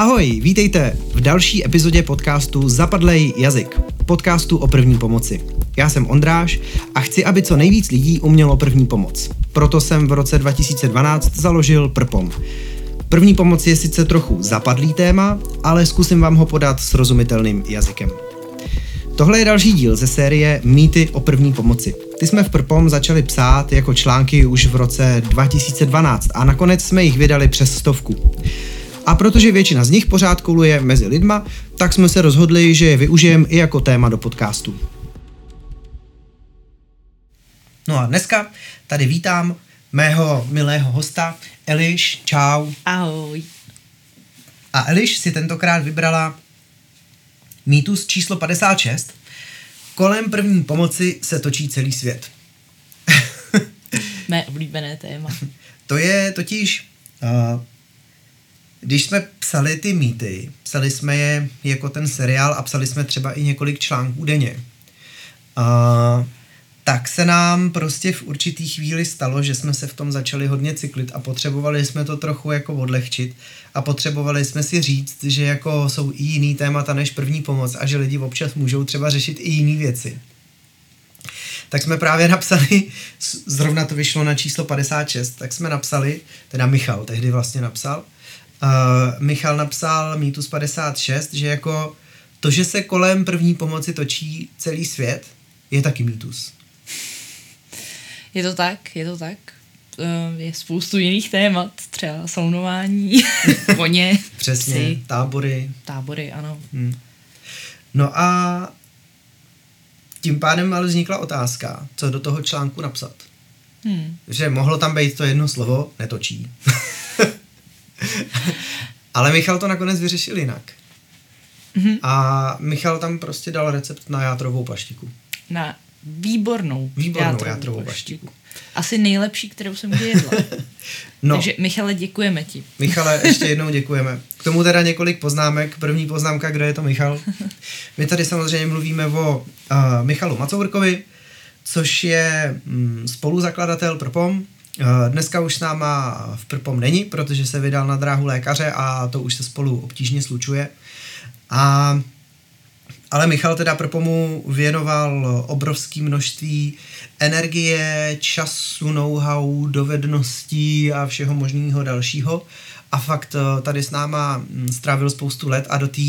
Ahoj, vítejte v další epizodě podcastu Zapadlej jazyk, podcastu o první pomoci. Já jsem Ondráš a chci, aby co nejvíc lidí umělo první pomoc. Proto jsem v roce 2012 založil Prpom. První pomoc je sice trochu zapadlý téma, ale zkusím vám ho podat srozumitelným jazykem. Tohle je další díl ze série Mýty o první pomoci. Ty jsme v Prpom začali psát jako články už v roce 2012 a nakonec jsme jich vydali přes stovku. A protože většina z nich pořád koluje mezi lidma, tak jsme se rozhodli, že je využijeme i jako téma do podcastu. No a dneska tady vítám mého milého hosta Eliš. Čau. Ahoj. A Eliš si tentokrát vybrala mýtus číslo 56. Kolem první pomoci se točí celý svět. Mé oblíbené téma. To je totiž, uh, když jsme psali ty mýty, psali jsme je jako ten seriál a psali jsme třeba i několik článků denně. Uh, tak se nám prostě v určitý chvíli stalo, že jsme se v tom začali hodně cyklit a potřebovali jsme to trochu jako odlehčit a potřebovali jsme si říct, že jako jsou i jiný témata než první pomoc a že lidi občas můžou třeba řešit i jiné věci. Tak jsme právě napsali, zrovna to vyšlo na číslo 56, tak jsme napsali, teda Michal tehdy vlastně napsal, uh, Michal napsal Mýtus 56, že jako to, že se kolem první pomoci točí celý svět, je taky mýtus. Je to tak, je to tak. Eh, je spoustu jiných témat, třeba saunování, voně, Přesně, psy, tábory. Tábory, ano. Hmm. No a tím pádem ale vznikla otázka, co do toho článku napsat. Hmm. Že mohlo tam být to jedno slovo, netočí. ale Michal to nakonec vyřešil jinak. Mm-hmm. A Michal tam prostě dal recept na játrovou paštiku. Na výbornou, výbornou játrovou, játrovou paštiku. Asi nejlepší, kterou jsem kdy jedla. no. Takže Michale, děkujeme ti. Michale, ještě jednou děkujeme. K tomu teda několik poznámek. První poznámka, kdo je to Michal. My tady samozřejmě mluvíme o uh, Michalu Macourkovi, což je um, spoluzakladatel Prpom. Uh, dneska už s náma v Prpom není, protože se vydal na dráhu lékaře a to už se spolu obtížně slučuje. A ale Michal teda Propomu věnoval obrovské množství energie, času, know-how, dovedností a všeho možného dalšího. A fakt eh, tady s náma hm, strávil spoustu let a do té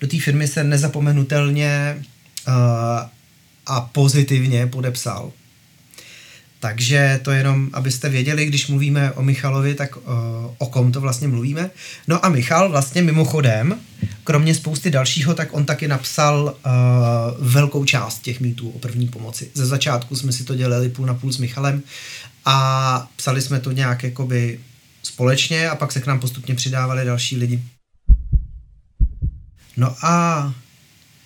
do firmy se nezapomenutelně uh, a pozitivně podepsal. Takže to jenom, abyste věděli, když mluvíme o Michalovi, tak uh, o kom to vlastně mluvíme. No a Michal vlastně mimochodem, kromě spousty dalšího, tak on taky napsal uh, velkou část těch mýtů o první pomoci. Ze začátku jsme si to dělali půl na půl s Michalem a psali jsme to nějak jakoby společně a pak se k nám postupně přidávali další lidi. No a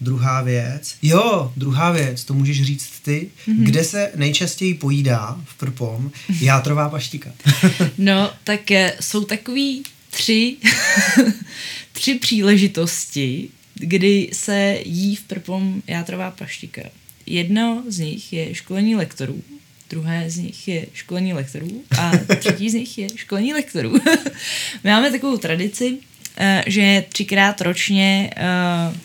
Druhá věc. Jo, druhá věc, to můžeš říct ty. Mm-hmm. Kde se nejčastěji pojídá v Prpom játrová paštika? no, tak eh, jsou takový tři, tři příležitosti, kdy se jí v Prpom játrová paštika. Jedno z nich je školení lektorů, druhé z nich je školení lektorů a třetí z nich je školení lektorů. My máme takovou tradici, eh, že třikrát ročně uh,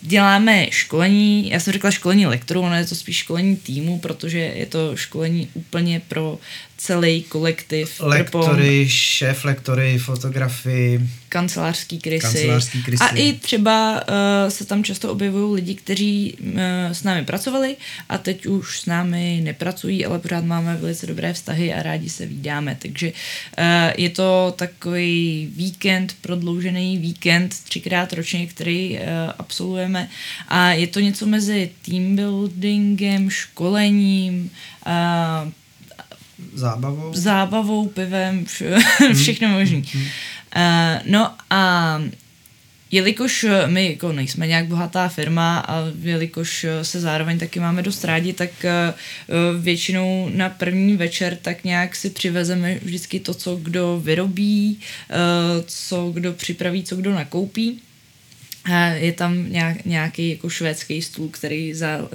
děláme školení, já jsem řekla školení lektorů, ono je to spíš školení týmu, protože je to školení úplně pro celý kolektiv. Lektory, šéf lektory, fotografy. Kancelářský krysy. Kancelářský krysy. A i třeba uh, se tam často objevují lidi, kteří uh, s námi pracovali a teď už s námi nepracují, ale pořád máme velice dobré vztahy a rádi se vídáme. Takže uh, je to takový víkend, prodloužený víkend, třikrát ročně, který uh, absolvujeme a je to něco mezi team buildingem, školením, uh, zábavou, zábavou pivem, vše, hmm. všechno možný. Hmm. Uh, no a jelikož my jako nejsme nějak bohatá firma a jelikož se zároveň taky máme dost rádi, tak uh, většinou na první večer tak nějak si přivezeme vždycky to, co kdo vyrobí, uh, co kdo připraví, co kdo nakoupí. A je tam nějak, nějaký jako švédský stůl, který za, uh,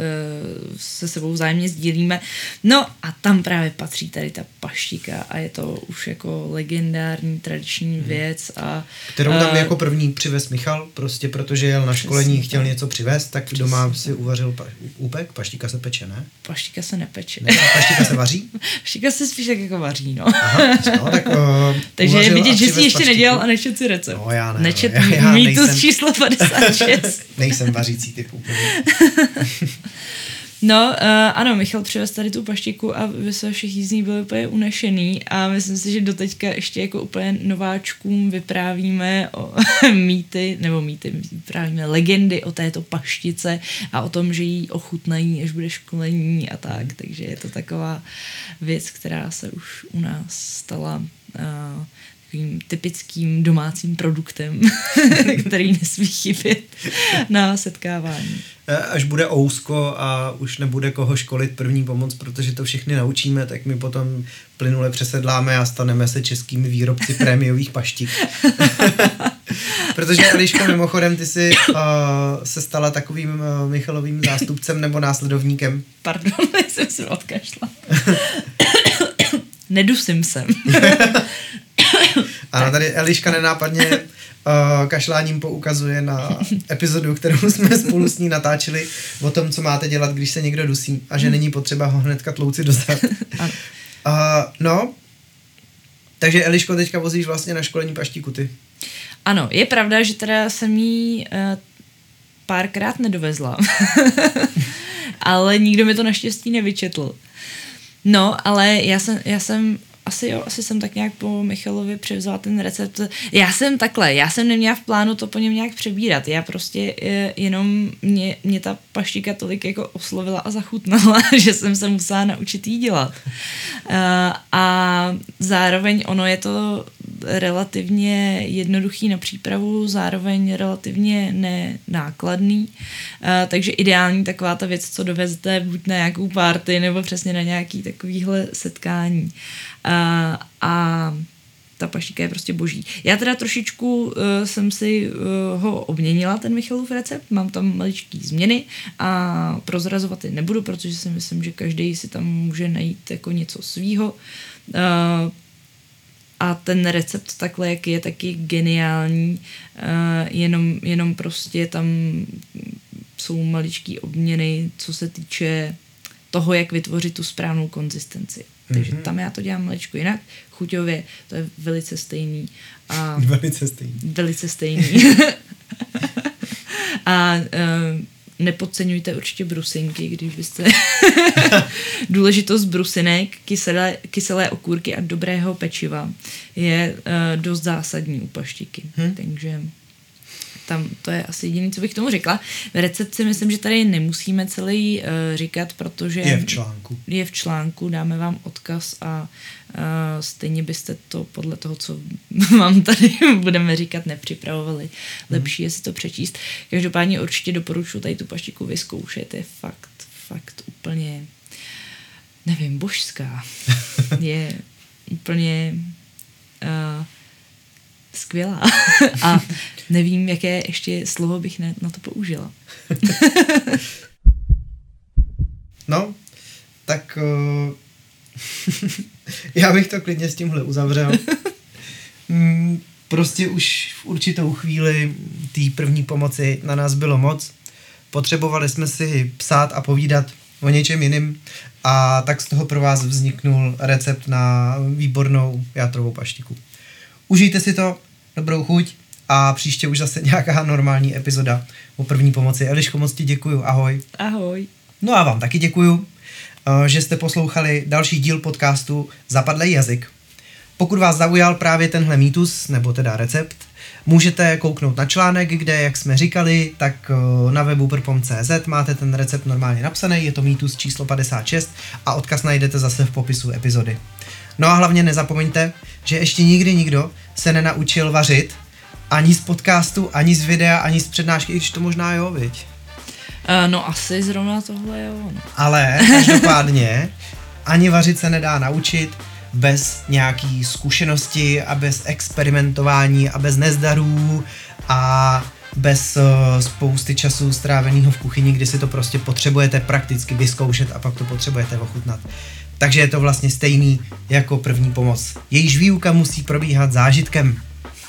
se sebou vzájemně sdílíme. No a tam právě patří tady ta paštíka a je to už jako legendární tradiční hmm. věc. A, Kterou eh, tam a, jako první přivez Michal, prostě protože jel na školení, chtěl tak. něco přivést, tak přesně doma si uvařil pa, úpek, paštíka se peče, ne? Paštíka se nepeče. Ne, paštíka se vaří? paštíka se spíš tak jako vaří, no. Aha, no tak, uh, Takže je vidět, že jsi ještě paštíku. nedělal a nečet si recept. No já ne. Nečet no, já, já mýtus číslo 96. Nejsem vařící typ úplně. No, uh, ano, Michal přivez tady tu paštiku a vy se všichni z ní byli úplně unešený a myslím si, že doteďka ještě jako úplně nováčkům vyprávíme o mýty, nebo mýty, vyprávíme legendy o této paštice a o tom, že jí ochutnají, až bude školení a tak, takže je to taková věc, která se už u nás stala uh, takovým typickým domácím produktem, který nesmí chybět na setkávání. E, až bude ousko a už nebude koho školit první pomoc, protože to všechny naučíme, tak my potom plynule přesedláme a staneme se českými výrobci prémiových paštik. protože Eliško, mimochodem, ty jsi uh, se stala takovým uh, Michalovým zástupcem nebo následovníkem. Pardon, jsem se odkašla. Nedusím se. Ano, tady Eliška nenápadně uh, kašláním poukazuje na epizodu, kterou jsme spolu s ní natáčeli o tom, co máte dělat, když se někdo dusí a že není potřeba ho hnedka tlouci dostat. uh, no, takže Eliško teďka vozíš vlastně na školení paštíku ty. Ano, je pravda, že teda jsem jí uh, párkrát nedovezla. ale nikdo mi to naštěstí nevyčetl. No, ale já jsem, já jsem asi jo, asi jsem tak nějak po Michalovi převzala ten recept. Já jsem takhle, já jsem neměla v plánu to po něm nějak přebírat. Já prostě eh, jenom mě, mě ta paštika tolik jako oslovila a zachutnala, že jsem se musela naučit jí dělat. Uh, a zároveň ono je to relativně jednoduchý na přípravu, zároveň relativně nenákladný. Uh, takže ideální taková ta věc, co dovezete buď na nějakou party nebo přesně na nějaký takovýhle setkání. A, a ta paštika je prostě boží. Já teda trošičku uh, jsem si uh, ho obměnila, ten Michalův recept, mám tam maličký změny a prozrazovat je nebudu, protože si myslím, že každý si tam může najít jako něco svýho. Uh, a ten recept takhle, jak je, taky geniální, uh, jenom, jenom prostě tam jsou maličký obměny, co se týče toho, jak vytvořit tu správnou konzistenci. Takže mm-hmm. tam já to dělám maličko jinak. Chuťově to je velice stejný. A velice stejný. Velice stejný. a uh, nepodceňujte určitě brusinky, když byste... Důležitost brusinek, kyselé, kyselé okůrky a dobrého pečiva je uh, dost zásadní u paštiky. Hmm. Takže tam to je asi jediné, co bych tomu řekla. V recepci myslím, že tady nemusíme celý uh, říkat, protože je v článku. Je v článku, dáme vám odkaz a uh, stejně byste to podle toho, co vám tady budeme říkat, nepřipravovali. Mhm. Lepší je si to přečíst. Každopádně určitě doporučuji tady tu paštiku vyzkoušet, je fakt, fakt úplně, nevím, božská. je úplně uh, skvělá. a nevím, jaké ještě slovo bych ne, na to použila. no, tak uh, já bych to klidně s tímhle uzavřel. mm, prostě už v určitou chvíli té první pomoci na nás bylo moc. Potřebovali jsme si psát a povídat o něčem jiným a tak z toho pro vás vzniknul recept na výbornou játrovou paštiku. Užijte si to, dobrou chuť a příště už zase nějaká normální epizoda o první pomoci. Eliško, moc ti děkuju, ahoj. Ahoj. No a vám taky děkuju, eh, že jste poslouchali další díl podcastu Zapadlej jazyk. Pokud vás zaujal právě tenhle mýtus, nebo teda recept, můžete kouknout na článek, kde, jak jsme říkali, tak eh, na webu prpom.cz máte ten recept normálně napsaný, je to mýtus číslo 56 a odkaz najdete zase v popisu epizody. No a hlavně nezapomeňte, že ještě nikdy nikdo se nenaučil vařit ani z podcastu, ani z videa, ani z přednášky, i když to možná jo, viď? Uh, no asi zrovna tohle jo. No. Ale každopádně ani vařit se nedá naučit bez nějaký zkušenosti a bez experimentování a bez nezdarů a bez uh, spousty času stráveného v kuchyni, kdy si to prostě potřebujete prakticky vyzkoušet a pak to potřebujete ochutnat. Takže je to vlastně stejný jako první pomoc. Jejíž výuka musí probíhat zážitkem.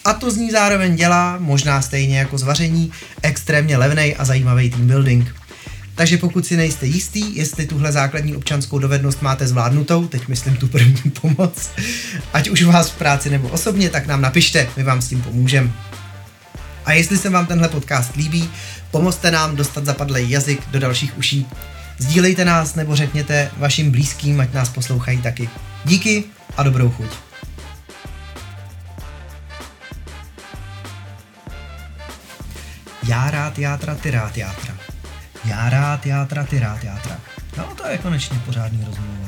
A to z ní zároveň dělá, možná stejně jako zvaření, extrémně levný a zajímavý team building. Takže pokud si nejste jistý, jestli tuhle základní občanskou dovednost máte zvládnutou, teď myslím tu první pomoc, ať už vás v práci nebo osobně, tak nám napište, my vám s tím pomůžeme. A jestli se vám tenhle podcast líbí, pomozte nám dostat zapadlý jazyk do dalších uší. Sdílejte nás nebo řekněte vašim blízkým, ať nás poslouchají taky. Díky a dobrou chuť. Já rád játra, ty rád játra. Já rád játra, ty rád játra. No to je konečně pořádný rozmluva.